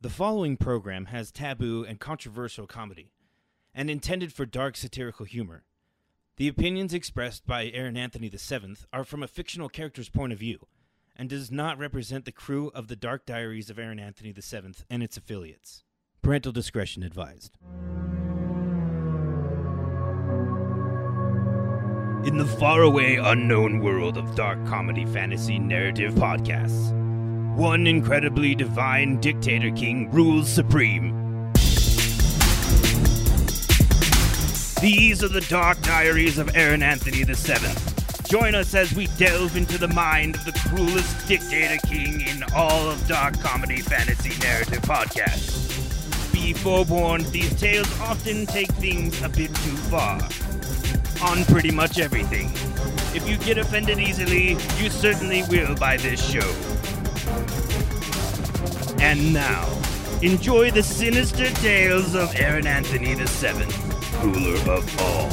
The following program has taboo and controversial comedy, and intended for dark satirical humor. The opinions expressed by Aaron Anthony VII are from a fictional character's point of view, and does not represent the crew of the Dark Diaries of Aaron Anthony VII and its affiliates. Parental discretion advised. In the faraway unknown world of dark comedy fantasy narrative podcasts, one incredibly divine dictator king rules supreme. These are the dark diaries of Aaron Anthony VII. Join us as we delve into the mind of the cruelest dictator king in all of dark comedy fantasy narrative podcasts. Be forewarned, these tales often take things a bit too far. On pretty much everything. If you get offended easily, you certainly will by this show. And now, enjoy the sinister tales of Aaron Anthony VII, ruler of all.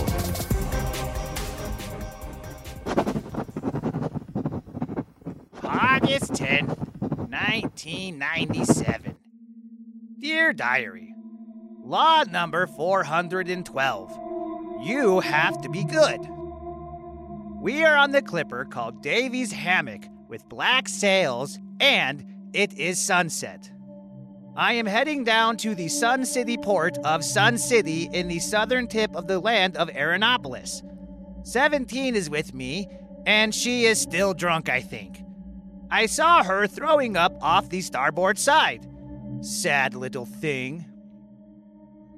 August 10th, 1997. Dear Diary, Law number 412. You have to be good. We are on the clipper called Davy's Hammock with black sails, and it is sunset. I am heading down to the Sun City port of Sun City in the southern tip of the land of Aeronopolis. 17 is with me, and she is still drunk, I think. I saw her throwing up off the starboard side. Sad little thing.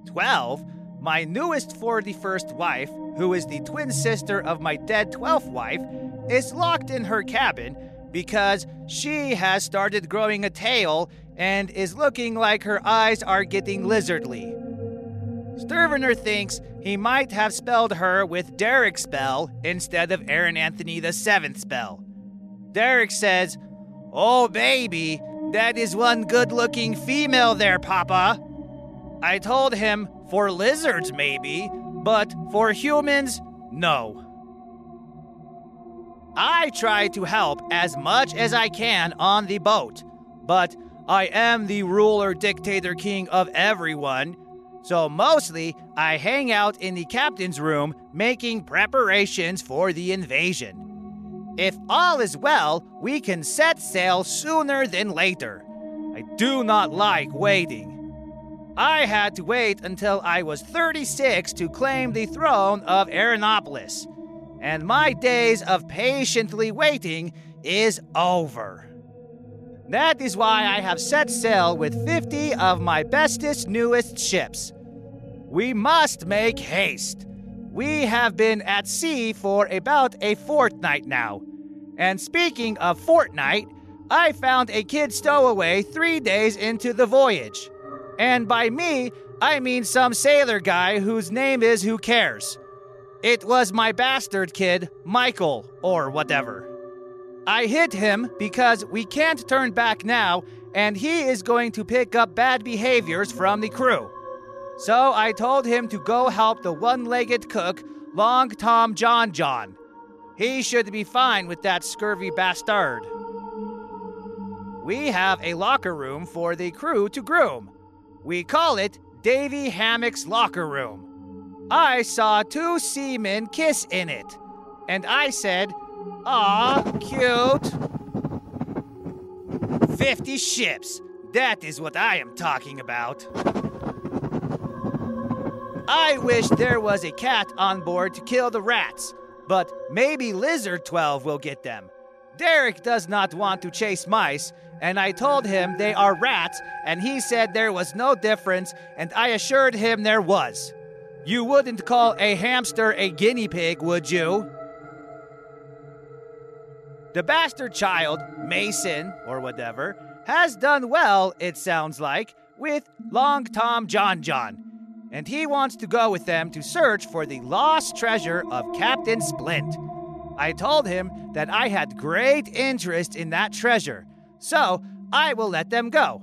12, my newest 41st wife, who is the twin sister of my dead 12th wife, is locked in her cabin because she has started growing a tail and is looking like her eyes are getting lizardly. Sturvener thinks he might have spelled her with Derek spell instead of Aaron Anthony the seventh spell. Derek says, Oh, baby, that is one good looking female there, Papa. I told him for lizards, maybe, but for humans, no. I try to help as much as I can on the boat, but I am the ruler, dictator, king of everyone, so mostly I hang out in the captain's room making preparations for the invasion. If all is well, we can set sail sooner than later. I do not like waiting. I had to wait until I was 36 to claim the throne of Aeronopolis, and my days of patiently waiting is over. That is why I have set sail with 50 of my bestest, newest ships. We must make haste. We have been at sea for about a fortnight now. And speaking of fortnight, I found a kid stowaway three days into the voyage. And by me, I mean some sailor guy whose name is Who Cares. It was my bastard kid, Michael, or whatever. I hit him because we can't turn back now, and he is going to pick up bad behaviors from the crew. So I told him to go help the one legged cook, Long Tom John John. He should be fine with that scurvy bastard. We have a locker room for the crew to groom. We call it Davy Hammock's Locker Room. I saw two seamen kiss in it, and I said, Aw, cute. 50 ships. That is what I am talking about. I wish there was a cat on board to kill the rats, but maybe Lizard 12 will get them. Derek does not want to chase mice, and I told him they are rats, and he said there was no difference, and I assured him there was. You wouldn't call a hamster a guinea pig, would you? The bastard child, Mason, or whatever, has done well, it sounds like, with Long Tom John John. And he wants to go with them to search for the lost treasure of Captain Splint. I told him that I had great interest in that treasure, so I will let them go.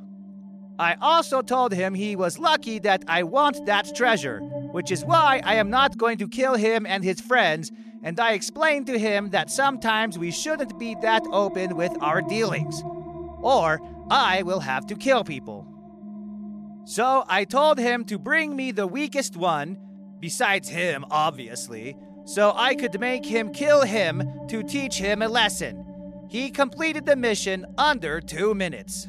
I also told him he was lucky that I want that treasure, which is why I am not going to kill him and his friends, and I explained to him that sometimes we shouldn't be that open with our dealings, or I will have to kill people. So I told him to bring me the weakest one, besides him, obviously, so I could make him kill him to teach him a lesson. He completed the mission under two minutes.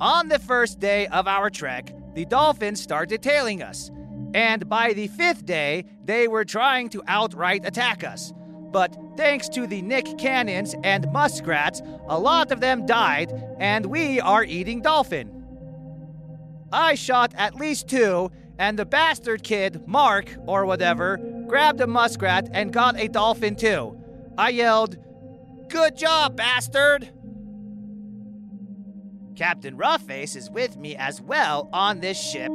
On the first day of our trek, the dolphins started tailing us, and by the fifth day, they were trying to outright attack us. But thanks to the Nick Cannons and muskrats, a lot of them died, and we are eating dolphin. I shot at least two, and the bastard kid, Mark, or whatever, grabbed a muskrat and got a dolphin too. I yelled, Good job, bastard! Captain Roughface is with me as well on this ship,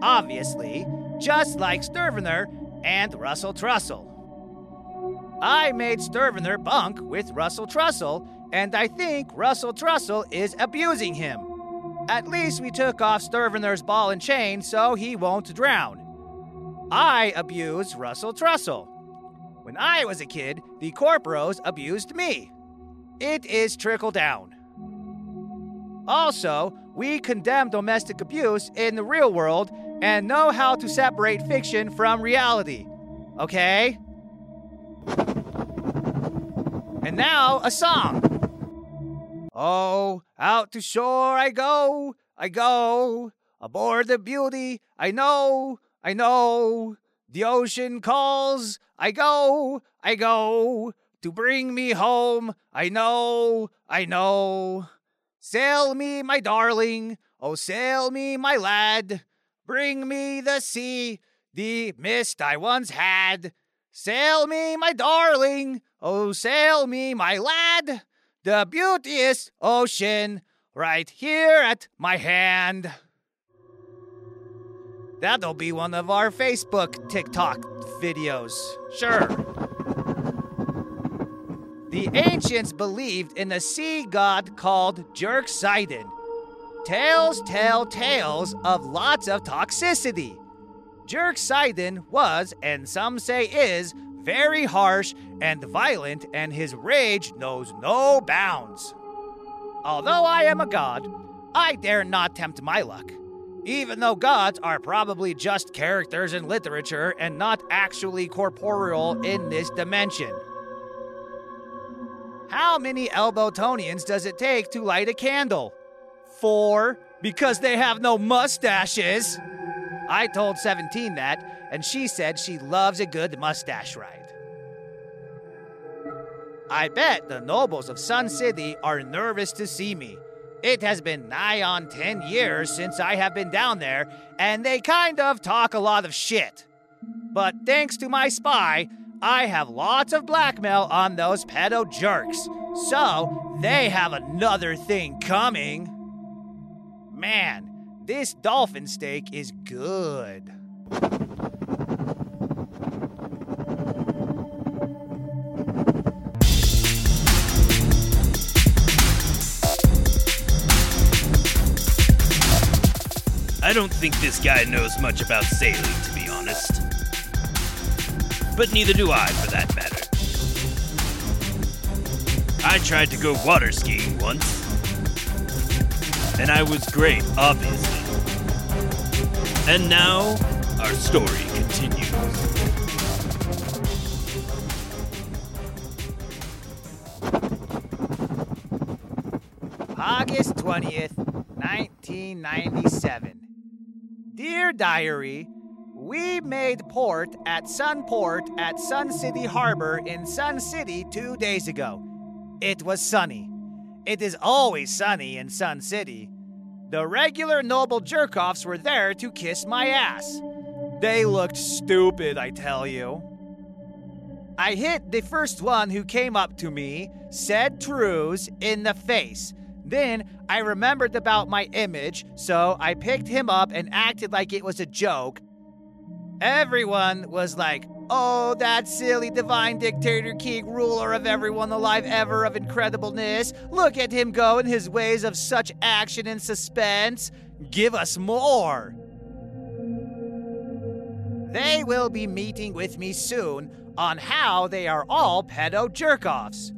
obviously, just like Sturvener and Russell Trussell. I made Sturvener bunk with Russell Trussell, and I think Russell Trussell is abusing him. At least we took off Sturvener's ball and chain so he won't drown. I abuse Russell Trussell. When I was a kid, the corporos abused me. It is trickle down. Also, we condemn domestic abuse in the real world and know how to separate fiction from reality. Okay? And now, a song. Oh, out to shore I go, I go, aboard the beauty, I know, I know. The ocean calls, I go, I go, to bring me home, I know, I know. Sail me, my darling, oh, sail me, my lad, bring me the sea, the mist I once had. Sail me, my darling, oh, sail me, my lad, the beauteous ocean right here at my hand. That'll be one of our Facebook TikTok videos. Sure. The ancients believed in a sea god called Jerksidon. Tales tell tales of lots of toxicity. Jerksidon was, and some say is, very harsh and violent, and his rage knows no bounds. Although I am a god, I dare not tempt my luck. Even though gods are probably just characters in literature and not actually corporeal in this dimension. How many Elbowtonians does it take to light a candle? Four, because they have no mustaches. I told 17 that, and she said she loves a good mustache ride. I bet the nobles of Sun City are nervous to see me. It has been nigh on 10 years since I have been down there, and they kind of talk a lot of shit. But thanks to my spy, I have lots of blackmail on those pedo jerks. So, they have another thing coming. Man, this dolphin steak is good. I don't think this guy knows much about sailing, to be honest. But neither do I, for that matter. I tried to go water skiing once. And I was great, obviously. And now, our story continues. August 20th, 1997. Dear Diary, we made port at Sunport at Sun City Harbor in Sun City two days ago. It was sunny. It is always sunny in Sun City. The regular noble jerkoffs were there to kiss my ass. They looked stupid, I tell you. I hit the first one who came up to me, Ced Trews, in the face. Then I remembered about my image, so I picked him up and acted like it was a joke. Everyone was like, Oh, that silly divine dictator king ruler of everyone alive ever of incredibleness. Look at him go in his ways of such action and suspense. Give us more. They will be meeting with me soon on how they are all pedo jerkoffs.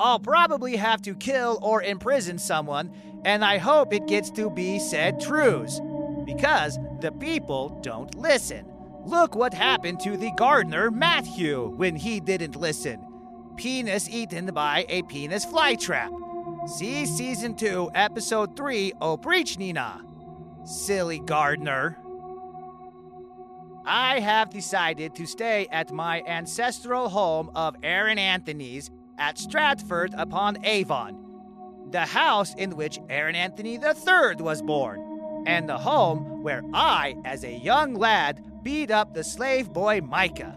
I'll probably have to kill or imprison someone, and I hope it gets to be said truths because the people don't listen. Look what happened to the gardener Matthew when he didn't listen. Penis eaten by a penis flytrap. See season 2, episode 3, Oprichnina. Silly gardener. I have decided to stay at my ancestral home of Aaron Anthony's at Stratford upon Avon, the house in which Aaron Anthony III was born, and the home where I, as a young lad, beat up the slave boy Micah.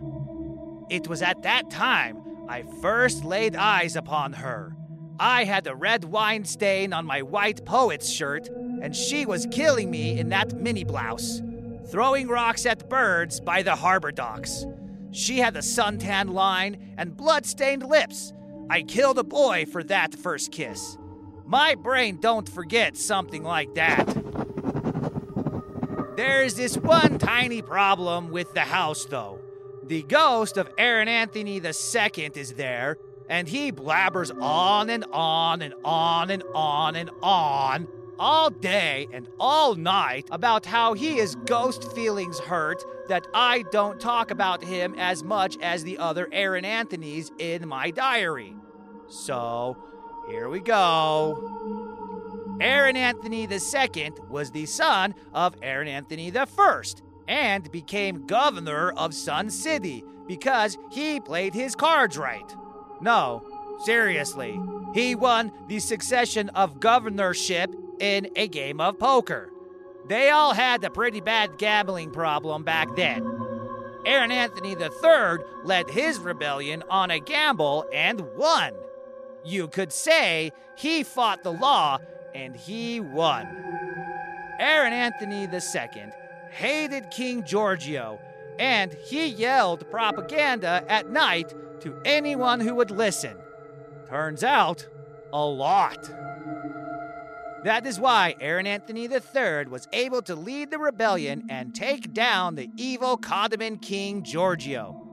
It was at that time I first laid eyes upon her. I had a red wine stain on my white poet's shirt, and she was killing me in that mini blouse throwing rocks at birds by the harbor docks. She had a suntan line and blood-stained lips. I killed a boy for that first kiss. My brain don't forget something like that. There's this one tiny problem with the house, though. The ghost of Aaron Anthony II is there, and he blabbers on and on and on and on and on all day and all night about how he is ghost feelings hurt that I don't talk about him as much as the other Aaron Anthony's in my diary. So, here we go. Aaron Anthony II was the son of Aaron Anthony I and became governor of Sun City because he played his cards right. No, seriously, he won the succession of governorship in a game of poker. They all had a pretty bad gambling problem back then. Aaron Anthony III led his rebellion on a gamble and won. You could say he fought the law and he won. Aaron Anthony II hated King Giorgio and he yelled propaganda at night to anyone who would listen. Turns out, a lot. That is why Aaron Anthony III was able to lead the rebellion and take down the evil Codman king Giorgio.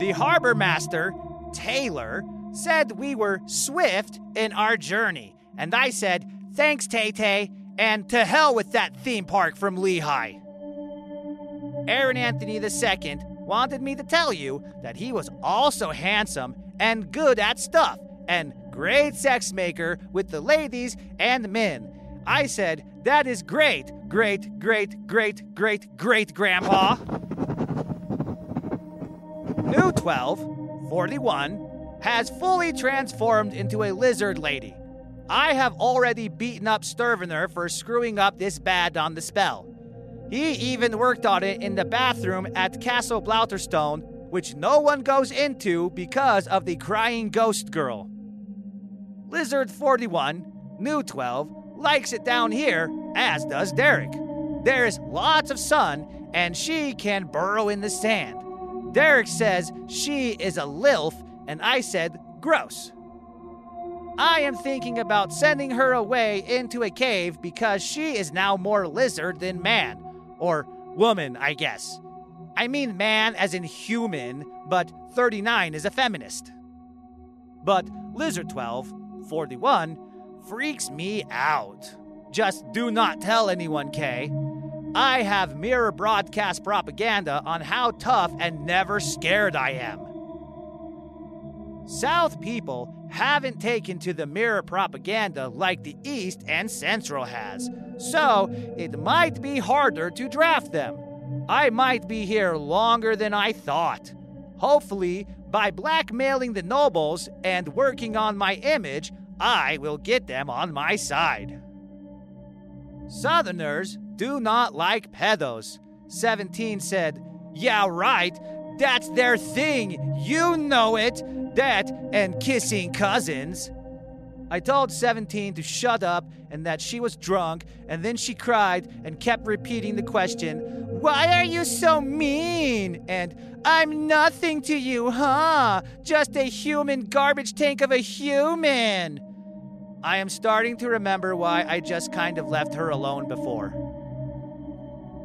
The harbor master, Taylor, said we were swift in our journey, and I said, Thanks, Tay Tay, and to hell with that theme park from Lehigh. Aaron Anthony II wanted me to tell you that he was also handsome and good at stuff, and great sex maker with the ladies and men. I said, That is great, great, great, great, great, great grandpa. New 12, 41, has fully transformed into a lizard lady. I have already beaten up Sturvener for screwing up this bad on the spell. He even worked on it in the bathroom at Castle Blauterstone, which no one goes into because of the crying ghost girl. Lizard 41, New 12, likes it down here, as does Derek. There's lots of sun, and she can burrow in the sand. Derek says she is a lilf, and I said gross. I am thinking about sending her away into a cave because she is now more lizard than man. Or woman, I guess. I mean man as in human, but 39 is a feminist. But Lizard 12 41 freaks me out. Just do not tell anyone, Kay. I have mirror broadcast propaganda on how tough and never scared I am. South people haven't taken to the mirror propaganda like the East and Central has, so it might be harder to draft them. I might be here longer than I thought. Hopefully, by blackmailing the nobles and working on my image, I will get them on my side. Southerners do not like pedos. 17 said, Yeah, right. That's their thing. You know it. That and kissing cousins. I told 17 to shut up and that she was drunk, and then she cried and kept repeating the question, Why are you so mean? And I'm nothing to you, huh? Just a human garbage tank of a human. I am starting to remember why I just kind of left her alone before.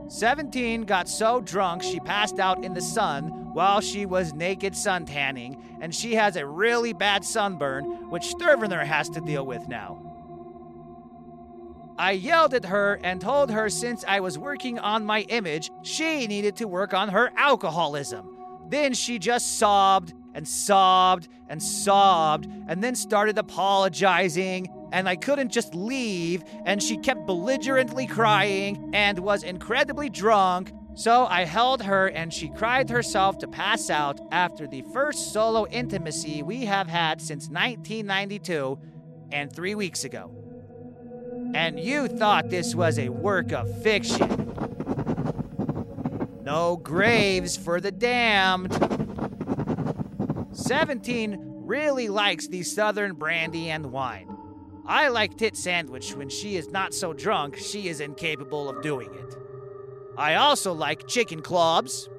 17 got so drunk she passed out in the sun while she was naked suntanning, and she has a really bad sunburn, which Sturvener has to deal with now. I yelled at her and told her since I was working on my image, she needed to work on her alcoholism. Then she just sobbed and sobbed and sobbed and then started apologizing. And I couldn't just leave, and she kept belligerently crying and was incredibly drunk. So I held her, and she cried herself to pass out after the first solo intimacy we have had since 1992 and three weeks ago. And you thought this was a work of fiction. No graves for the damned. 17 really likes the southern brandy and wine. I like tit sandwich when she is not so drunk she is incapable of doing it. I also like chicken clubs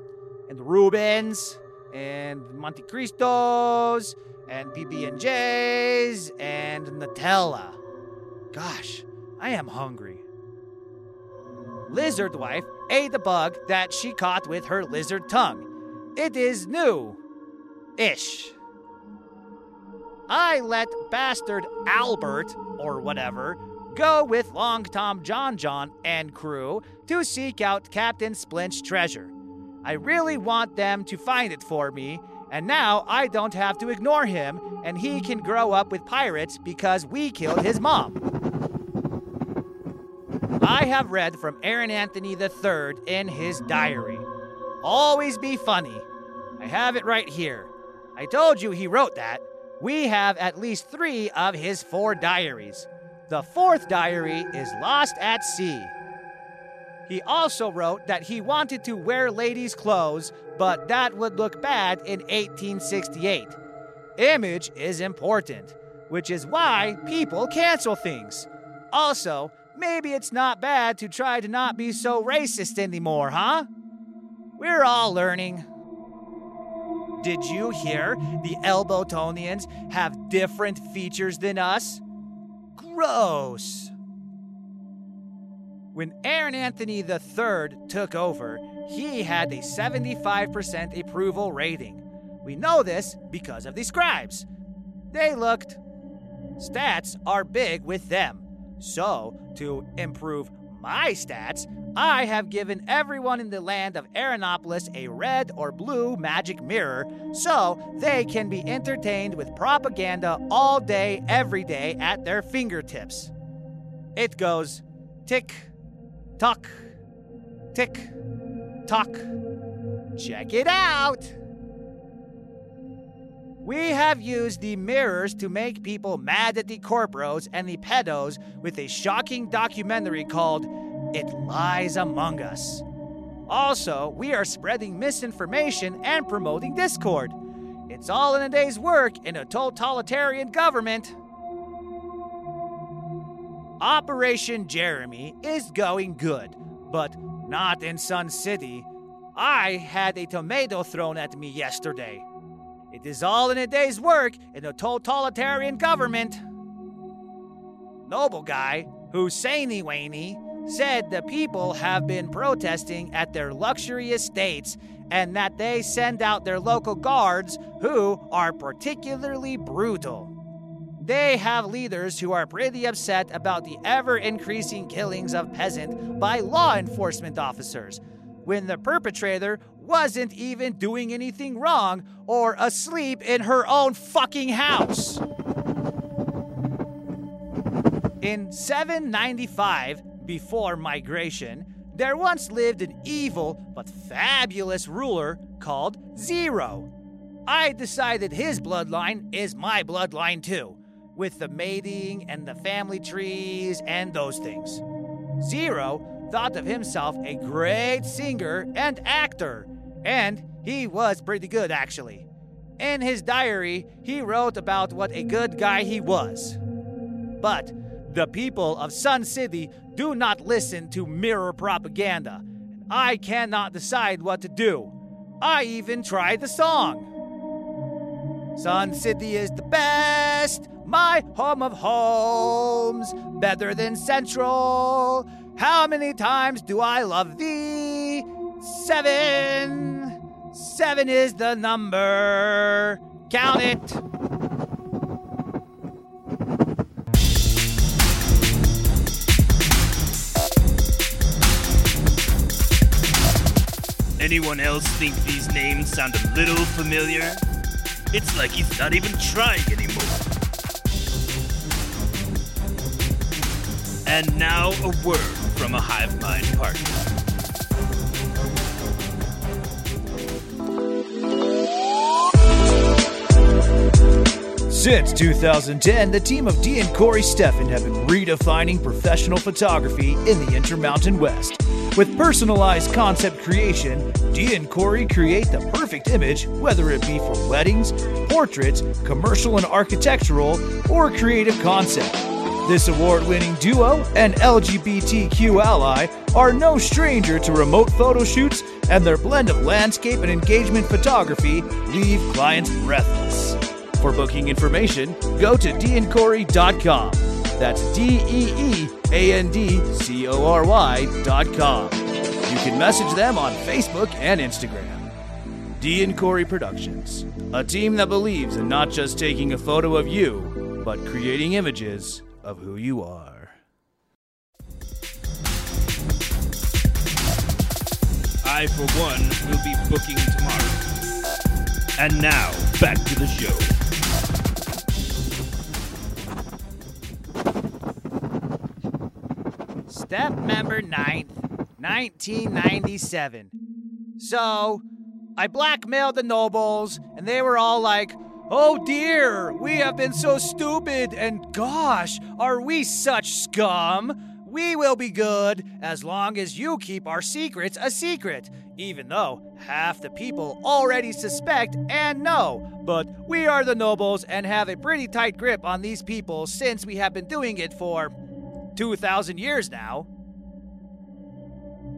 and Rubens and Monte Cristos and PB&Js and Nutella. Gosh, I am hungry. Lizard wife ate the bug that she caught with her lizard tongue. It is new ish. I let bastard Albert, or whatever, go with Long Tom John John and crew to seek out Captain Splint's treasure. I really want them to find it for me, and now I don't have to ignore him, and he can grow up with pirates because we killed his mom. I have read from Aaron Anthony III in his diary. Always be funny. I have it right here. I told you he wrote that. We have at least three of his four diaries. The fourth diary is Lost at Sea. He also wrote that he wanted to wear ladies' clothes, but that would look bad in 1868. Image is important, which is why people cancel things. Also, maybe it's not bad to try to not be so racist anymore, huh? We're all learning. Did you hear the Elbowtonians have different features than us? Gross. When Aaron Anthony III took over, he had a 75% approval rating. We know this because of the scribes. They looked. Stats are big with them. So, to improve my stats, I have given everyone in the land of Aeronopolis a red or blue magic mirror so they can be entertained with propaganda all day, every day at their fingertips. It goes tick, tock, tick, tock. Check it out! We have used the mirrors to make people mad at the corporos and the pedos with a shocking documentary called It Lies Among Us. Also, we are spreading misinformation and promoting discord. It's all in a day's work in a totalitarian government. Operation Jeremy is going good, but not in Sun City. I had a tomato thrown at me yesterday. It is all in a day's work in a totalitarian government. Noble guy, Husseini Waney, said the people have been protesting at their luxury estates and that they send out their local guards who are particularly brutal. They have leaders who are pretty upset about the ever increasing killings of peasant by law enforcement officers when the perpetrator wasn't even doing anything wrong or asleep in her own fucking house. In 795, before migration, there once lived an evil but fabulous ruler called Zero. I decided his bloodline is my bloodline too, with the mating and the family trees and those things. Zero thought of himself a great singer and actor, and he was pretty good actually. In his diary, he wrote about what a good guy he was. But the people of Sun City do not listen to mirror propaganda, and I cannot decide what to do. I even tried the song. Sun City is the best, my home of homes, better than central. How many times do I love thee? Seven. Seven is the number. Count it. Anyone else think these names sound a little familiar? It's like he's not even trying anymore. And now a word from a hive mind partner. Since 2010, the team of Dee and Corey Steffen have been redefining professional photography in the Intermountain West. With personalized concept creation, Dee and Corey create the perfect image, whether it be for weddings, portraits, commercial and architectural, or creative concept. This award winning duo and LGBTQ ally are no stranger to remote photo shoots, and their blend of landscape and engagement photography leave clients breathless. For booking information, go to deeandcorey.com. That's D E E A N D C O R Y.com. You can message them on Facebook and Instagram. Dee and Corey Productions, a team that believes in not just taking a photo of you, but creating images of who you are. I, for one, will be booking tomorrow. And now, back to the show. Step member ninth, 1997. So, I blackmailed the nobles, and they were all like, Oh dear, we have been so stupid, and gosh, are we such scum? We will be good as long as you keep our secrets a secret, even though half the people already suspect and know. But we are the nobles and have a pretty tight grip on these people since we have been doing it for 2,000 years now.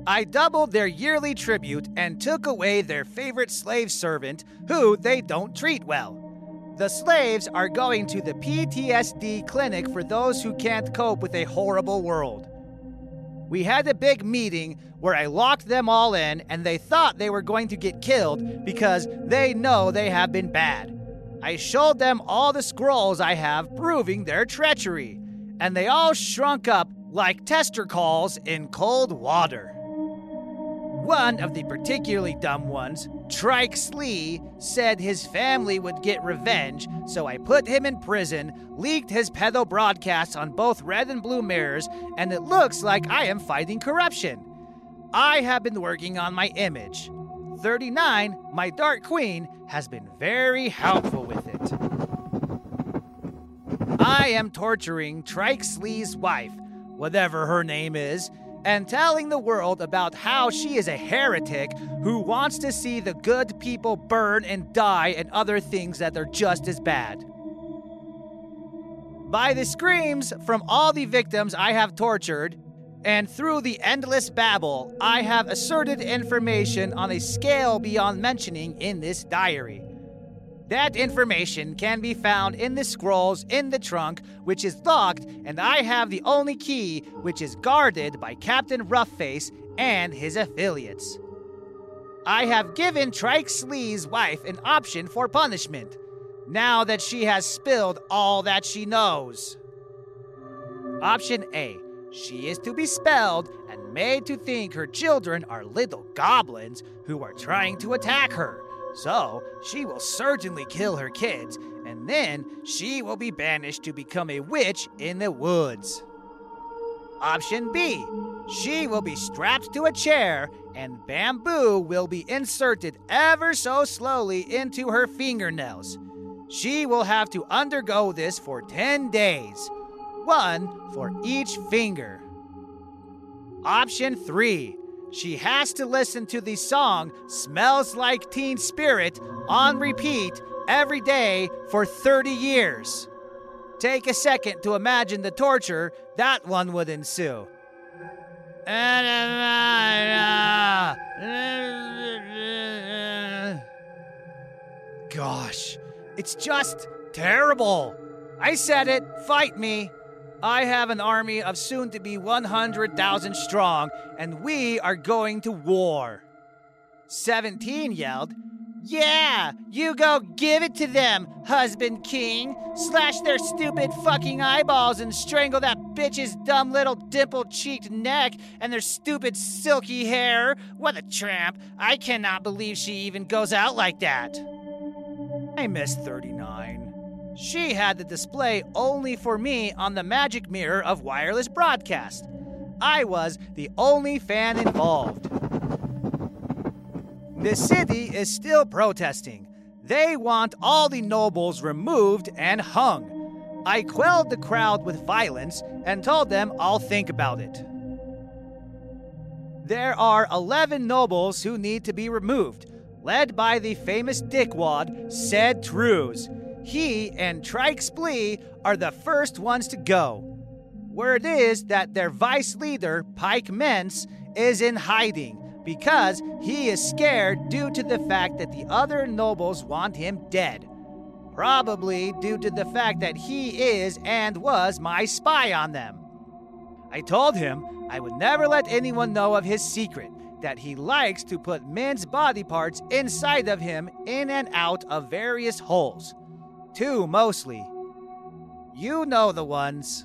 I doubled their yearly tribute and took away their favorite slave servant, who they don't treat well. The slaves are going to the PTSD clinic for those who can't cope with a horrible world. We had a big meeting where I locked them all in, and they thought they were going to get killed because they know they have been bad. I showed them all the scrolls I have proving their treachery, and they all shrunk up like tester calls in cold water. One of the particularly dumb ones, Trike Lee said his family would get revenge, so I put him in prison, leaked his pedo broadcasts on both red and blue mirrors, and it looks like I am fighting corruption. I have been working on my image. 39, my Dark Queen, has been very helpful with it. I am torturing Trike Lee's wife, whatever her name is, and telling the world about how she is a heretic who wants to see the good people burn and die and other things that are just as bad. By the screams from all the victims I have tortured, and through the endless babble, I have asserted information on a scale beyond mentioning in this diary. That information can be found in the scrolls in the trunk, which is locked, and I have the only key, which is guarded by Captain Roughface and his affiliates. I have given Trike Slee's wife an option for punishment, now that she has spilled all that she knows. Option A She is to be spelled and made to think her children are little goblins who are trying to attack her. So, she will certainly kill her kids, and then she will be banished to become a witch in the woods. Option B She will be strapped to a chair, and bamboo will be inserted ever so slowly into her fingernails. She will have to undergo this for 10 days, one for each finger. Option 3 she has to listen to the song Smells Like Teen Spirit on repeat every day for 30 years. Take a second to imagine the torture that one would ensue. Gosh, it's just terrible. I said it, fight me. I have an army of soon to be 100,000 strong, and we are going to war. 17 yelled, Yeah, you go give it to them, husband king. Slash their stupid fucking eyeballs and strangle that bitch's dumb little dimple cheeked neck and their stupid silky hair. What a tramp. I cannot believe she even goes out like that. I miss 39. She had the display only for me on the magic mirror of wireless broadcast. I was the only fan involved. The city is still protesting. They want all the nobles removed and hung. I quelled the crowd with violence and told them I'll think about it. There are 11 nobles who need to be removed, led by the famous dickwad, Ced Trews. He and Trike Splee are the first ones to go. Word is that their vice leader, Pike Mence, is in hiding because he is scared due to the fact that the other nobles want him dead. Probably due to the fact that he is and was my spy on them. I told him I would never let anyone know of his secret that he likes to put men's body parts inside of him in and out of various holes. Two mostly. You know the ones.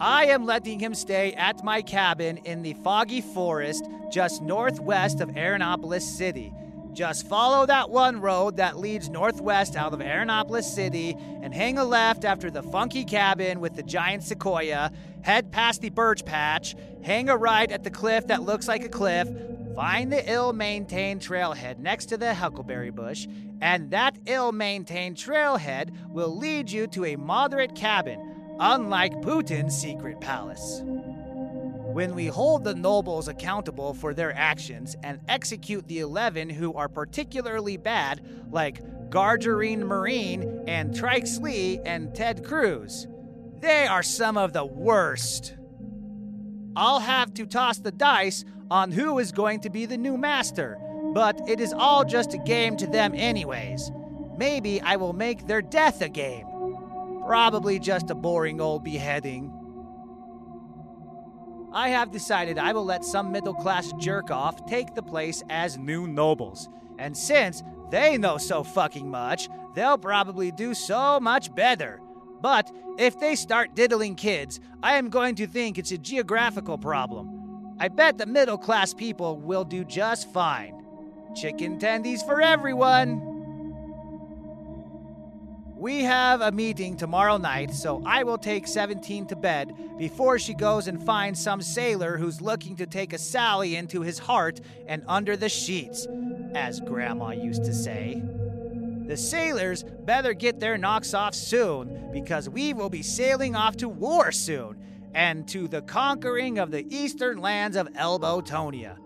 I am letting him stay at my cabin in the foggy forest just northwest of Aeronopolis City. Just follow that one road that leads northwest out of Aeronopolis City and hang a left after the funky cabin with the giant sequoia, head past the birch patch, hang a right at the cliff that looks like a cliff, find the ill maintained trailhead next to the huckleberry bush, and that ill maintained trailhead will lead you to a moderate cabin unlike Putin's secret palace. When we hold the nobles accountable for their actions and execute the 11 who are particularly bad, like Gargerine Marine and Trike Lee and Ted Cruz, they are some of the worst. I'll have to toss the dice on who is going to be the new master, but it is all just a game to them, anyways. Maybe I will make their death a game. Probably just a boring old beheading. I have decided I will let some middle class jerk off take the place as new nobles. And since they know so fucking much, they'll probably do so much better. But if they start diddling kids, I am going to think it's a geographical problem. I bet the middle class people will do just fine. Chicken tendies for everyone! We have a meeting tomorrow night, so I will take 17 to bed before she goes and finds some sailor who's looking to take a sally into his heart and under the sheets, as Grandma used to say. The sailors better get their knocks off soon, because we will be sailing off to war soon, and to the conquering of the eastern lands of Elbotonia.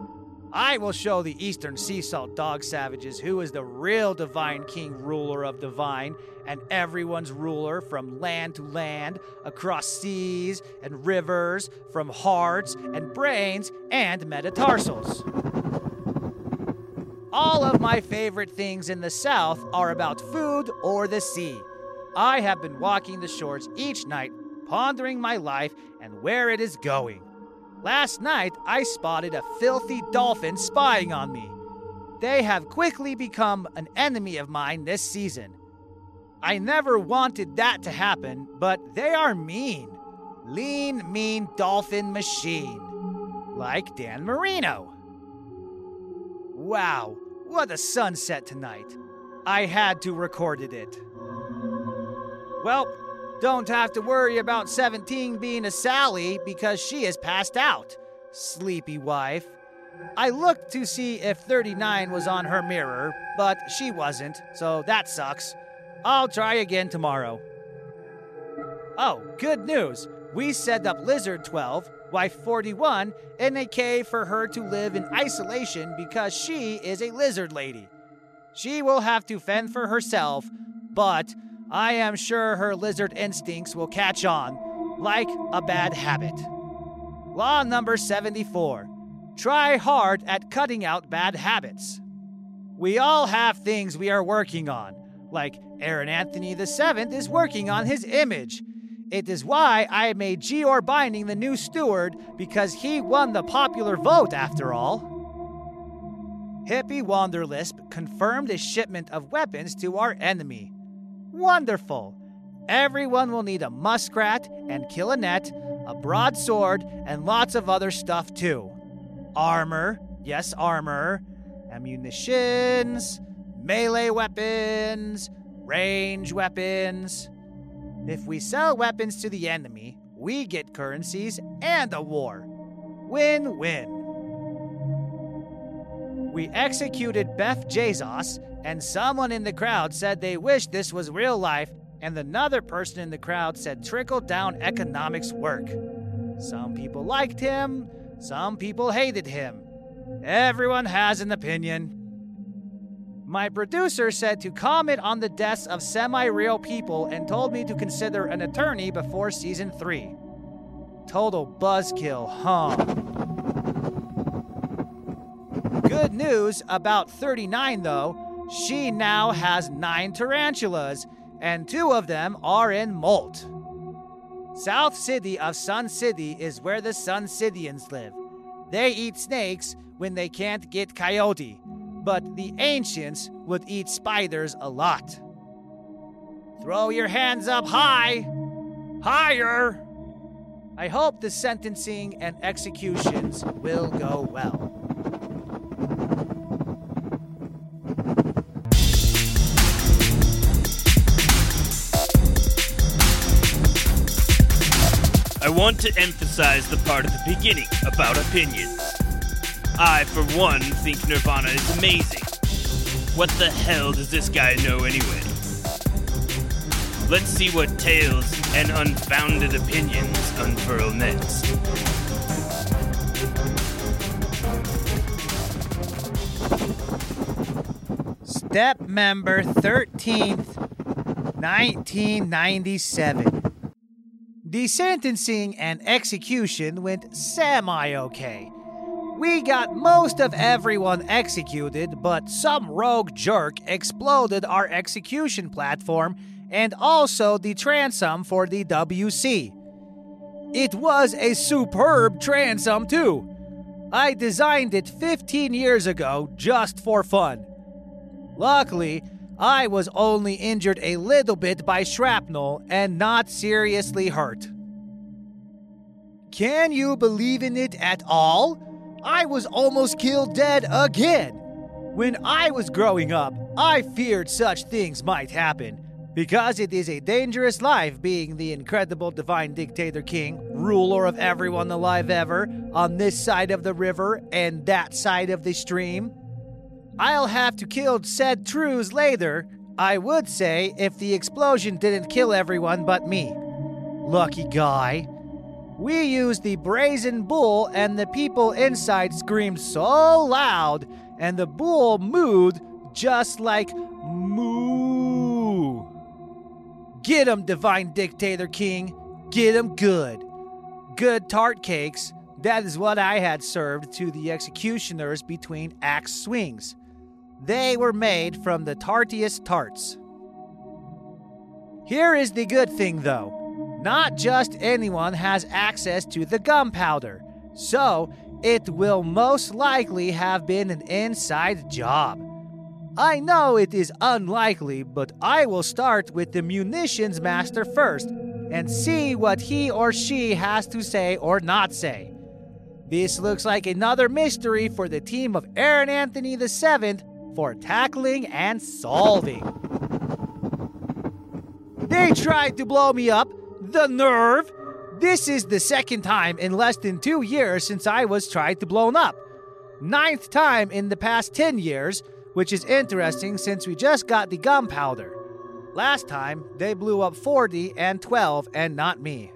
I will show the eastern sea salt dog savages who is the real divine king ruler of divine and everyone's ruler from land to land, across seas and rivers, from hearts and brains and metatarsals. All of my favorite things in the South are about food or the sea. I have been walking the shores each night, pondering my life where it is going. Last night, I spotted a filthy dolphin spying on me. They have quickly become an enemy of mine this season. I never wanted that to happen, but they are mean. Lean, mean dolphin machine. Like Dan Marino. Wow, what a sunset tonight. I had to recorded it. Well, don't have to worry about 17 being a Sally because she has passed out. Sleepy wife. I looked to see if 39 was on her mirror, but she wasn't, so that sucks. I'll try again tomorrow. Oh, good news. We set up Lizard 12, wife 41, in a cave for her to live in isolation because she is a lizard lady. She will have to fend for herself, but I am sure her lizard instincts will catch on, like a bad habit. Law number 74 Try hard at cutting out bad habits. We all have things we are working on, like Aaron Anthony VII is working on his image. It is why I made Gior Binding the new steward, because he won the popular vote after all. Hippie Wanderlisp confirmed a shipment of weapons to our enemy. Wonderful! Everyone will need a muskrat and kill a net, a broadsword, and lots of other stuff too. Armor, yes, armor, ammunitions, melee weapons, range weapons. If we sell weapons to the enemy, we get currencies and a war. Win win. We executed Beth Jesus, and someone in the crowd said they wished this was real life, and another person in the crowd said trickle down economics work. Some people liked him, some people hated him. Everyone has an opinion. My producer said to comment on the deaths of semi real people and told me to consider an attorney before season 3. Total buzzkill, huh? Good news about 39 though. She now has nine tarantulas, and two of them are in molt. South City of Sun City is where the Sun Cityans live. They eat snakes when they can't get coyote, but the ancients would eat spiders a lot. Throw your hands up high! Higher! I hope the sentencing and executions will go well. Want to emphasize the part at the beginning about opinions. I, for one, think Nirvana is amazing. What the hell does this guy know anyway? Let's see what tales and unfounded opinions unfurl next. Step member 13th, 1997. The sentencing and execution went semi okay. We got most of everyone executed, but some rogue jerk exploded our execution platform and also the transom for the WC. It was a superb transom, too. I designed it 15 years ago just for fun. Luckily, I was only injured a little bit by shrapnel and not seriously hurt. Can you believe in it at all? I was almost killed dead again. When I was growing up, I feared such things might happen because it is a dangerous life being the incredible divine dictator king, ruler of everyone alive ever, on this side of the river and that side of the stream. I'll have to kill Ced Trews later, I would say, if the explosion didn't kill everyone but me. Lucky guy. We used the brazen bull, and the people inside screamed so loud, and the bull mooed just like moo. Get him, divine dictator king. Get him good. Good tart cakes. That is what I had served to the executioners between axe swings. They were made from the tartiest tarts. Here is the good thing, though. Not just anyone has access to the gunpowder, so it will most likely have been an inside job. I know it is unlikely, but I will start with the munitions master first and see what he or she has to say or not say. This looks like another mystery for the team of Aaron Anthony VII for tackling and solving. They tried to blow me up. The nerve! This is the second time in less than two years since I was tried to blown up. Ninth time in the past 10 years, which is interesting since we just got the gunpowder. Last time, they blew up 40 and 12 and not me.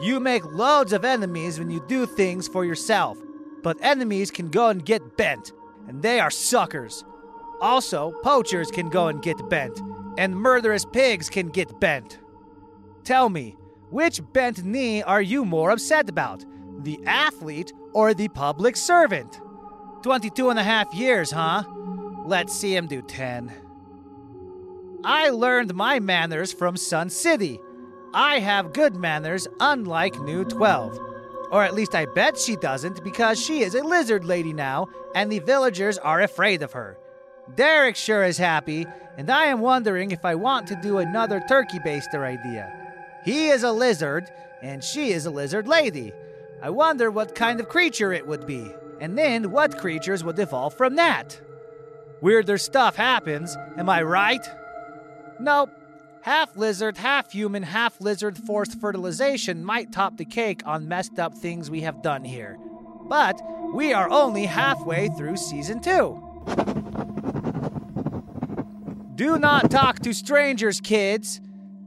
You make loads of enemies when you do things for yourself, but enemies can go and get bent, and they are suckers. Also, poachers can go and get bent, and murderous pigs can get bent. Tell me, which bent knee are you more upset about? The athlete or the public servant? 22 and a half years, huh? Let's see him do 10. I learned my manners from Sun City. I have good manners, unlike New 12. Or at least I bet she doesn't because she is a lizard lady now, and the villagers are afraid of her. Derek sure is happy, and I am wondering if I want to do another turkey baster idea. He is a lizard, and she is a lizard lady. I wonder what kind of creature it would be, and then what creatures would evolve from that. Weirder stuff happens, am I right? Nope. Half lizard, half human, half lizard forced fertilization might top the cake on messed up things we have done here. But we are only halfway through season two. Do not talk to strangers, kids.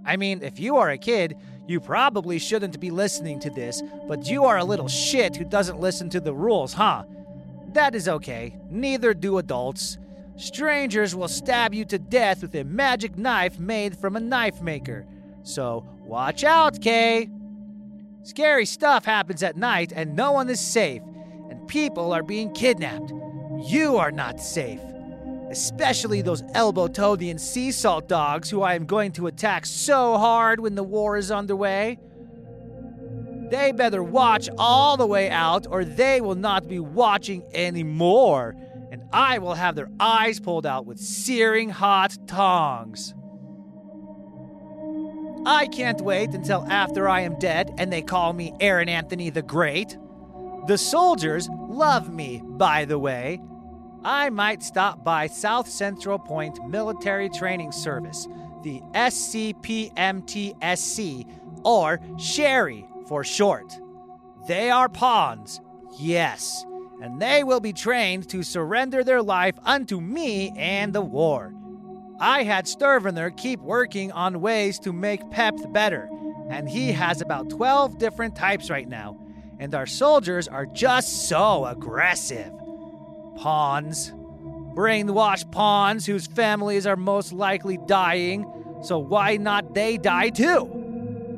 I mean, if you are a kid, you probably shouldn't be listening to this, but you are a little shit who doesn't listen to the rules, huh? That is okay. Neither do adults. Strangers will stab you to death with a magic knife made from a knife maker. So watch out, Kay. Scary stuff happens at night and no one is safe, and people are being kidnapped. You are not safe. Especially those elbow toadian sea salt dogs who I am going to attack so hard when the war is underway. They better watch all the way out, or they will not be watching anymore I will have their eyes pulled out with searing hot tongs. I can't wait until after I am dead and they call me Aaron Anthony the Great. The soldiers love me, by the way. I might stop by South Central Point Military Training Service, the SCPMTSC, or Sherry for short. They are pawns, yes and they will be trained to surrender their life unto me and the war. I had Sturvener keep working on ways to make PEP better, and he has about 12 different types right now, and our soldiers are just so aggressive. Pawns. Brainwashed pawns whose families are most likely dying, so why not they die too?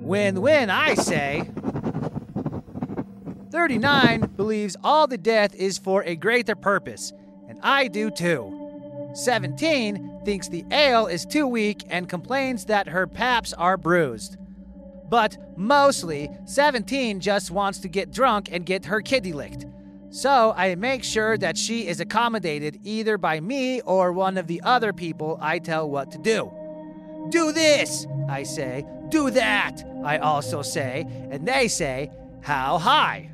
Win win, I say. 39 believes all the death is for a greater purpose, and I do too. 17 thinks the ale is too weak and complains that her paps are bruised. But mostly, 17 just wants to get drunk and get her kitty licked. So I make sure that she is accommodated either by me or one of the other people I tell what to do. Do this, I say. Do that, I also say. And they say, How high?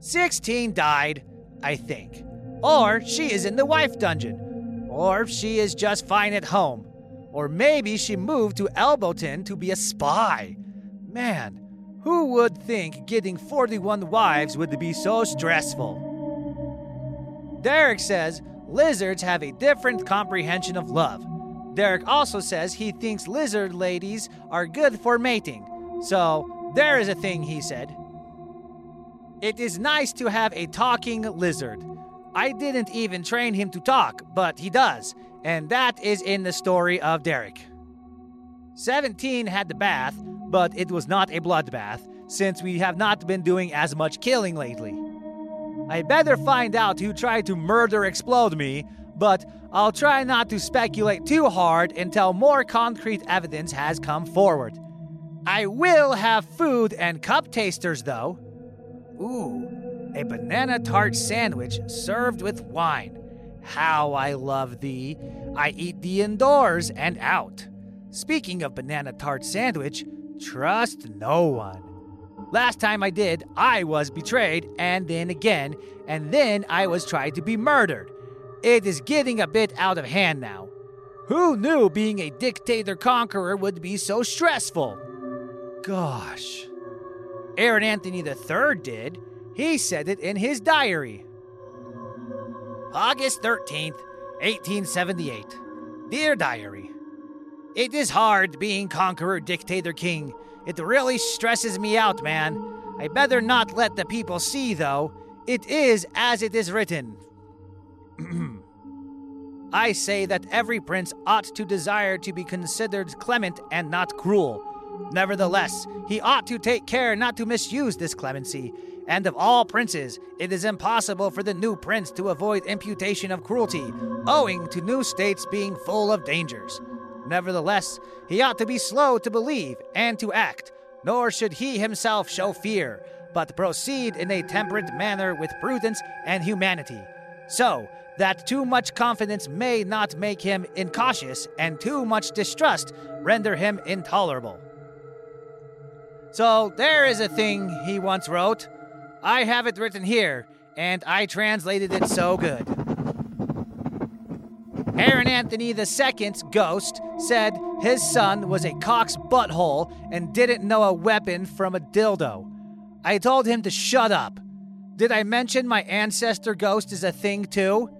16 died, I think. Or she is in the wife dungeon. Or she is just fine at home. Or maybe she moved to Elbowton to be a spy. Man, who would think getting 41 wives would be so stressful? Derek says lizards have a different comprehension of love. Derek also says he thinks lizard ladies are good for mating. So, there is a thing he said. It is nice to have a talking lizard. I didn't even train him to talk, but he does, and that is in the story of Derek. 17 had the bath, but it was not a bloodbath, since we have not been doing as much killing lately. I better find out who tried to murder explode me, but I'll try not to speculate too hard until more concrete evidence has come forward. I will have food and cup tasters, though. Ooh, a banana tart sandwich served with wine. How I love thee. I eat thee indoors and out. Speaking of banana tart sandwich, trust no one. Last time I did, I was betrayed, and then again, and then I was tried to be murdered. It is getting a bit out of hand now. Who knew being a dictator conqueror would be so stressful? Gosh. Aaron Anthony III did. He said it in his diary. August 13th, 1878. Dear Diary, It is hard being conqueror, dictator, king. It really stresses me out, man. I better not let the people see, though. It is as it is written. I say that every prince ought to desire to be considered clement and not cruel Nevertheless, he ought to take care not to misuse this clemency. And of all princes, it is impossible for the new prince to avoid imputation of cruelty, owing to new states being full of dangers. Nevertheless, he ought to be slow to believe and to act, nor should he himself show fear, but proceed in a temperate manner with prudence and humanity, so that too much confidence may not make him incautious, and too much distrust render him intolerable. So there is a thing he once wrote. I have it written here, and I translated it so good. Aaron Anthony II's ghost said his son was a cock's butthole and didn't know a weapon from a dildo. I told him to shut up. Did I mention my ancestor ghost is a thing too?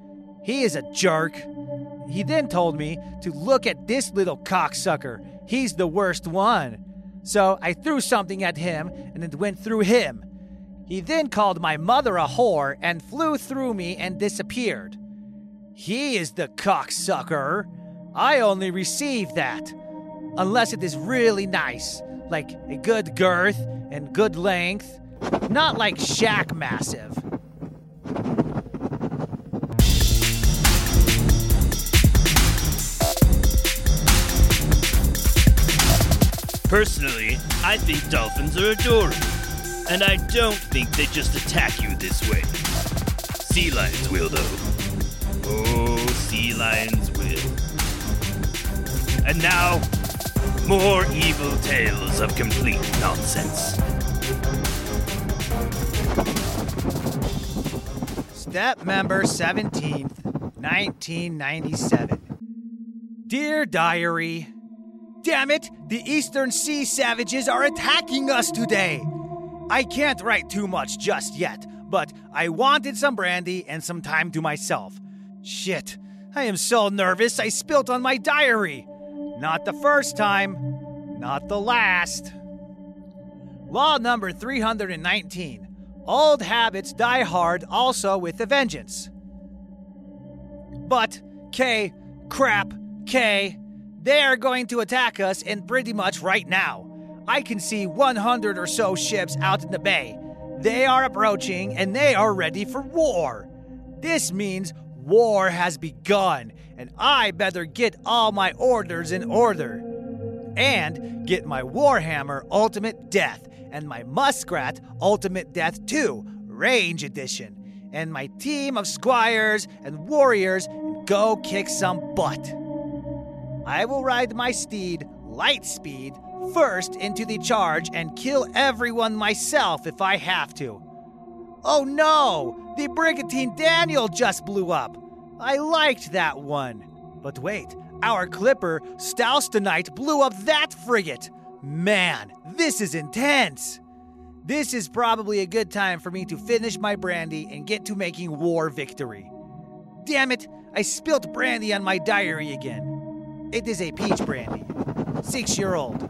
He is a jerk. He then told me to look at this little cocksucker. He's the worst one. So I threw something at him and it went through him. He then called my mother a whore and flew through me and disappeared. He is the cocksucker. I only receive that. Unless it is really nice, like a good girth and good length. Not like Shaq Massive. Personally, I think dolphins are adorable. And I don't think they just attack you this way. Sea lions will, though. Oh, sea lions will. And now, more evil tales of complete nonsense. Step member 17th, 1997. Dear Diary, Damn it, the Eastern Sea savages are attacking us today. I can't write too much just yet, but I wanted some brandy and some time to myself. Shit, I am so nervous I spilt on my diary. Not the first time, not the last. Law number 319 Old habits die hard also with a vengeance. But, K, crap, K, they are going to attack us and pretty much right now. I can see 100 or so ships out in the bay. They are approaching and they are ready for war. This means war has begun, and I better get all my orders in order. And get my Warhammer Ultimate Death and my Muskrat Ultimate Death 2 Range Edition, and my team of squires and warriors go kick some butt. I will ride my steed, Lightspeed, first into the charge and kill everyone myself if I have to. Oh no! The Brigantine Daniel just blew up! I liked that one. But wait, our clipper, Stoustenite, blew up that frigate! Man, this is intense! This is probably a good time for me to finish my brandy and get to making war victory. Damn it, I spilt brandy on my diary again. It is a peach brandy. Six year old.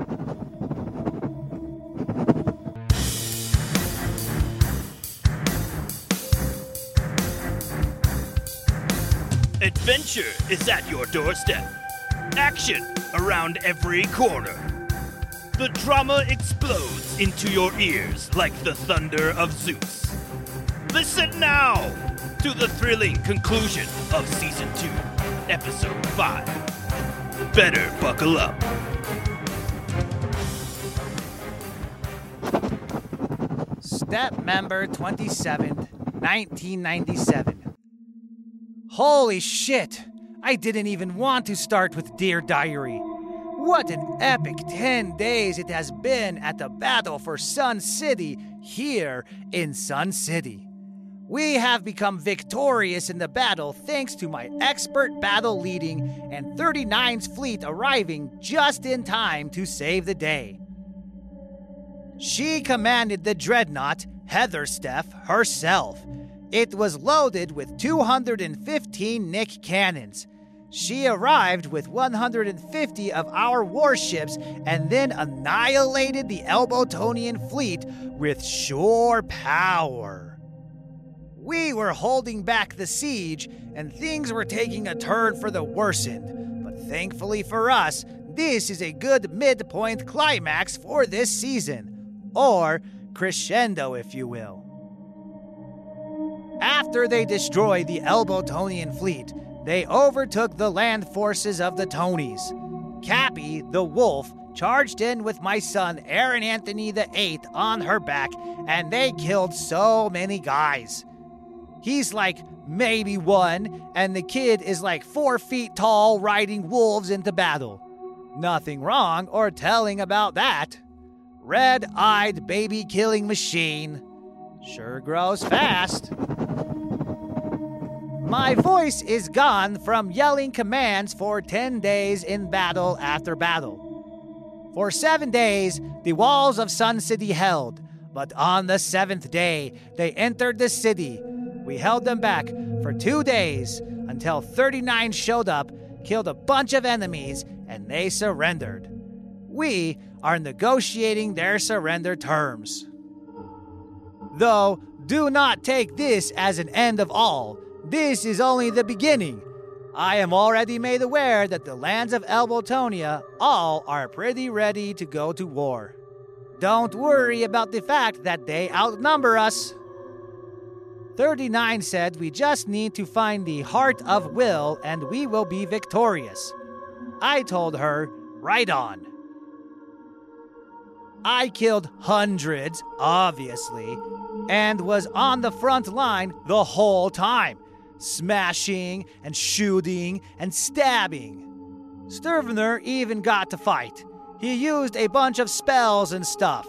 Adventure is at your doorstep. Action around every corner. The drama explodes into your ears like the thunder of Zeus. Listen now to the thrilling conclusion of Season 2, Episode 5 better buckle up. Step member 27th, 1997. Holy shit! I didn't even want to start with Dear Diary. What an epic 10 days it has been at the battle for Sun City here in Sun City. We have become victorious in the battle thanks to my expert battle leading and 39's fleet arriving just in time to save the day. She commanded the dreadnought, Heathersteph, herself. It was loaded with 215 Nick cannons. She arrived with 150 of our warships and then annihilated the Elbotonian fleet with sure power. We were holding back the siege, and things were taking a turn for the worsened. But thankfully for us, this is a good midpoint climax for this season. Or crescendo, if you will. After they destroyed the Elbotonian fleet, they overtook the land forces of the Tonys. Cappy, the wolf, charged in with my son, Aaron Anthony VIII, on her back, and they killed so many guys. He's like maybe one, and the kid is like four feet tall, riding wolves into battle. Nothing wrong or telling about that. Red eyed baby killing machine. Sure grows fast. My voice is gone from yelling commands for 10 days in battle after battle. For seven days, the walls of Sun City held, but on the seventh day, they entered the city. We held them back for two days until 39 showed up, killed a bunch of enemies, and they surrendered. We are negotiating their surrender terms. Though, do not take this as an end of all. This is only the beginning. I am already made aware that the lands of Elbotonia all are pretty ready to go to war. Don't worry about the fact that they outnumber us. 39 said we just need to find the heart of will and we will be victorious. I told her, right on. I killed hundreds, obviously, and was on the front line the whole time, smashing and shooting and stabbing. Sturvener even got to fight. He used a bunch of spells and stuff.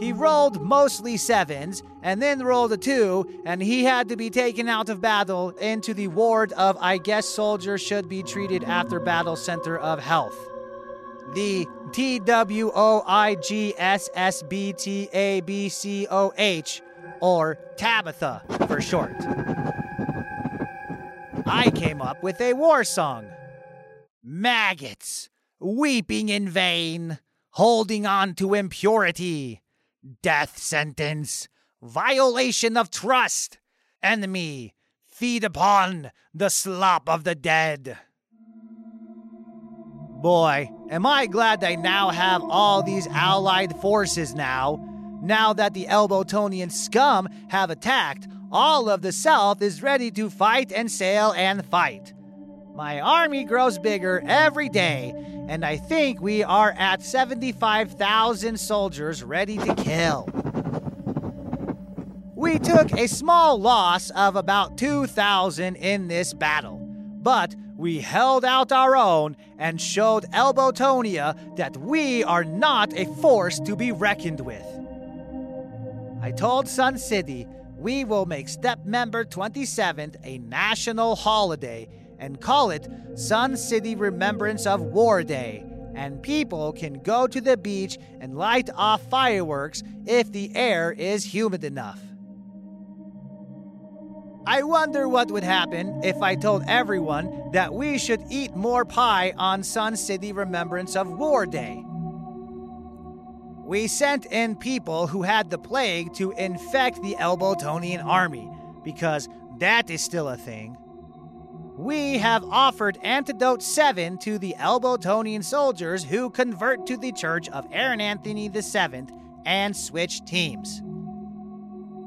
He rolled mostly sevens and then rolled a two, and he had to be taken out of battle into the ward of I guess soldiers should be treated after battle center of health. The T W O I G S S B T A B C O H, or Tabitha for short. I came up with a war song. Maggots, weeping in vain, holding on to impurity, death sentence, violation of trust, enemy, feed upon the slop of the dead. Boy, am I glad I now have all these allied forces now. Now that the Elbotonian scum have attacked, all of the South is ready to fight and sail and fight. My army grows bigger every day, and I think we are at 75,000 soldiers ready to kill. We took a small loss of about 2,000 in this battle, but we held out our own and showed Elbotonia that we are not a force to be reckoned with. I told Sun City we will make Step Member 27th a national holiday and call it Sun City Remembrance of War Day, and people can go to the beach and light off fireworks if the air is humid enough. I wonder what would happen if I told everyone that we should eat more pie on Sun City Remembrance of War Day. We sent in people who had the plague to infect the Elbotonian army, because that is still a thing. We have offered Antidote 7 to the Elbotonian soldiers who convert to the Church of Aaron Anthony VII and switch teams.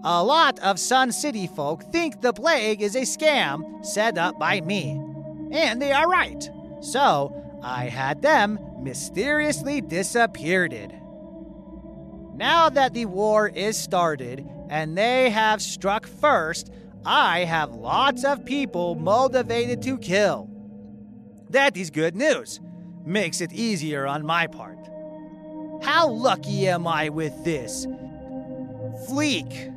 A lot of Sun City folk think the plague is a scam set up by me. And they are right. So, I had them mysteriously disappeared. Now that the war is started and they have struck first, I have lots of people motivated to kill. That is good news. Makes it easier on my part. How lucky am I with this? Fleek.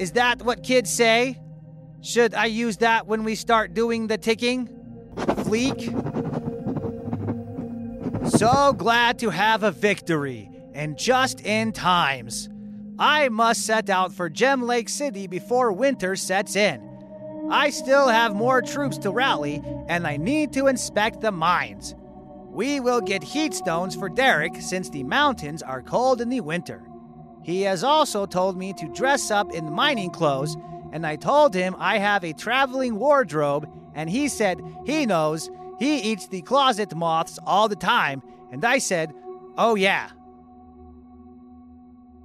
Is that what kids say? Should I use that when we start doing the ticking? Fleek? So glad to have a victory, and just in times. I must set out for Gem Lake City before winter sets in. I still have more troops to rally, and I need to inspect the mines. We will get heat stones for Derek since the mountains are cold in the winter. He has also told me to dress up in mining clothes, and I told him I have a traveling wardrobe, and he said he knows he eats the closet moths all the time, and I said, Oh yeah.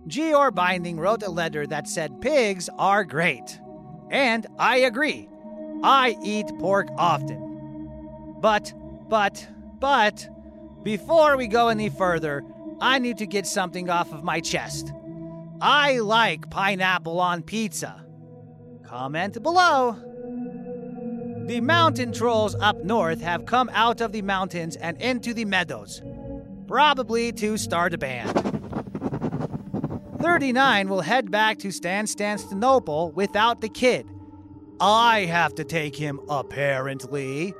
Geor Binding wrote a letter that said pigs are great. And I agree. I eat pork often. But, but, but, Before we go any further, I need to get something off of my chest. I like pineapple on pizza. Comment below. The mountain trolls up north have come out of the mountains and into the meadows, probably to start a band. 39 will head back to Stanstanstonople without the kid. I have to take him, apparently.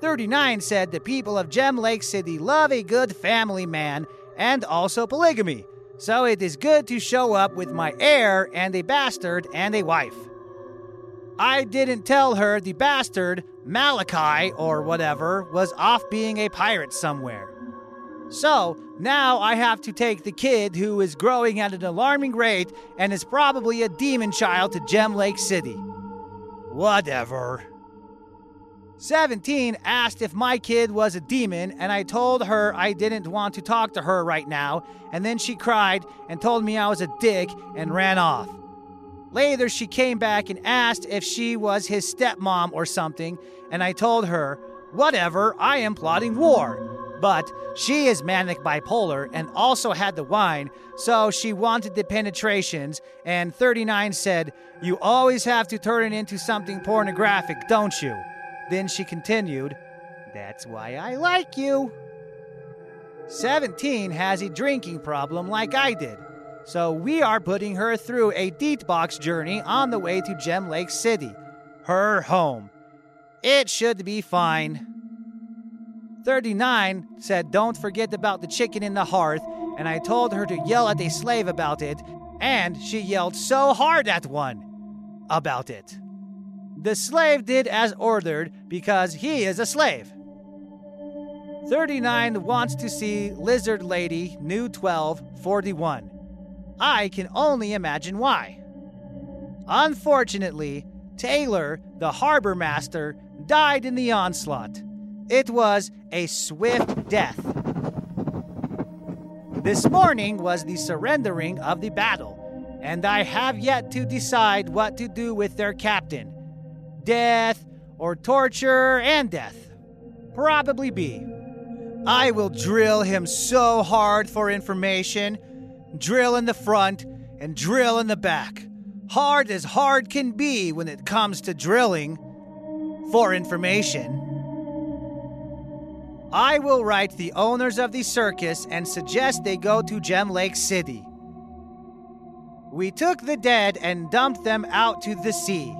39 said the people of Gem Lake City love a good family man and also polygamy, so it is good to show up with my heir and a bastard and a wife. I didn't tell her the bastard, Malachi or whatever, was off being a pirate somewhere. So now I have to take the kid who is growing at an alarming rate and is probably a demon child to Gem Lake City. Whatever. 17 asked if my kid was a demon, and I told her I didn't want to talk to her right now, and then she cried and told me I was a dick and ran off. Later, she came back and asked if she was his stepmom or something, and I told her, whatever, I am plotting war. But she is manic bipolar and also had the wine, so she wanted the penetrations. And 39 said, You always have to turn it into something pornographic, don't you? Then she continued, That's why I like you. 17 has a drinking problem like I did. So we are putting her through a box journey on the way to Gem Lake City, her home. It should be fine. 39 said, Don't forget about the chicken in the hearth, and I told her to yell at a slave about it, and she yelled so hard at one about it. The slave did as ordered because he is a slave. 39 wants to see Lizard Lady, New 12, 41. I can only imagine why. Unfortunately, Taylor, the harbor master, died in the onslaught. It was a swift death. This morning was the surrendering of the battle, and I have yet to decide what to do with their captain death or torture and death. Probably B. I will drill him so hard for information drill in the front, and drill in the back. Hard as hard can be when it comes to drilling. For information, I will write the owners of the circus and suggest they go to Gem Lake City. We took the dead and dumped them out to the sea.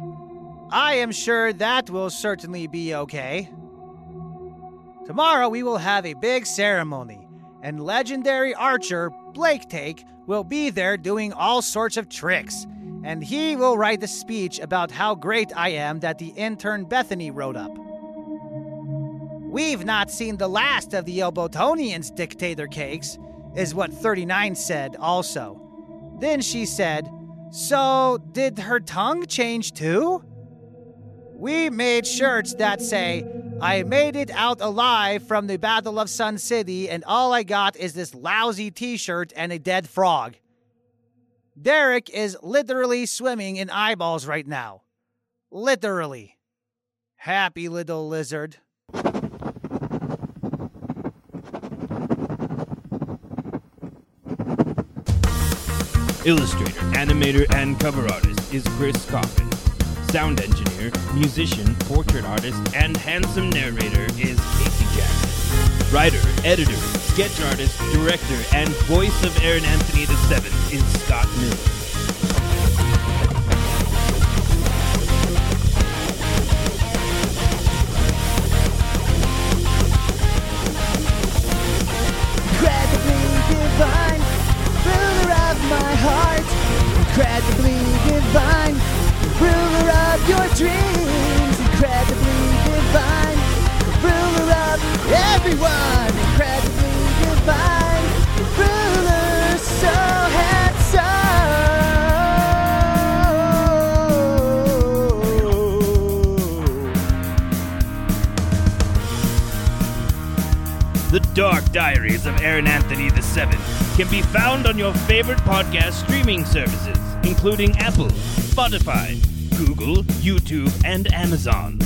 I am sure that will certainly be okay. Tomorrow we will have a big ceremony, and legendary archer Blake Take will be there doing all sorts of tricks, and he will write the speech about how great I am that the intern Bethany wrote up. We've not seen the last of the Elbotonians' dictator cakes, is what 39 said also. Then she said, So, did her tongue change too? We made shirts that say, I made it out alive from the Battle of Sun City, and all I got is this lousy t shirt and a dead frog. Derek is literally swimming in eyeballs right now. Literally. Happy little lizard. Illustrator, animator, and cover artist is Chris Coffin sound engineer, musician, portrait artist, and handsome narrator is Casey Jackson. Writer, editor, sketch artist, director, and voice of Aaron Anthony VII is Scott Miller. Can be found on your favorite podcast streaming services, including Apple, Spotify, Google, YouTube, and Amazon.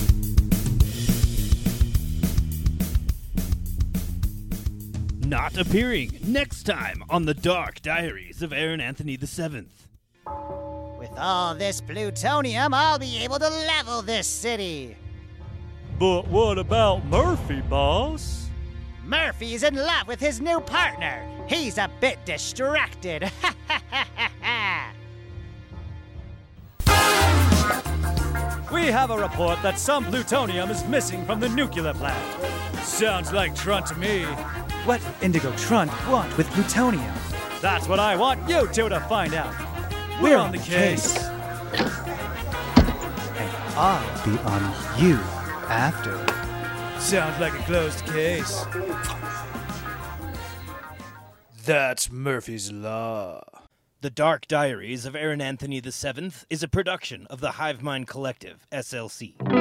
not appearing next time on the Dark Diaries of Aaron Anthony VII. With all this plutonium, I'll be able to level this city. But what about Murphy, boss? Murphy's in love with his new partner. He's a bit distracted. We have a report that some plutonium is missing from the nuclear plant. Sounds like Trunt to me. What Indigo Trunt want with plutonium? That's what I want you two to find out. We're on the case. And I'll be on you after. Sounds like a closed case. That's Murphy's Law. The Dark Diaries of Aaron Anthony VII is a production of the Hive Mind Collective, SLC.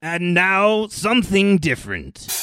And now, something different.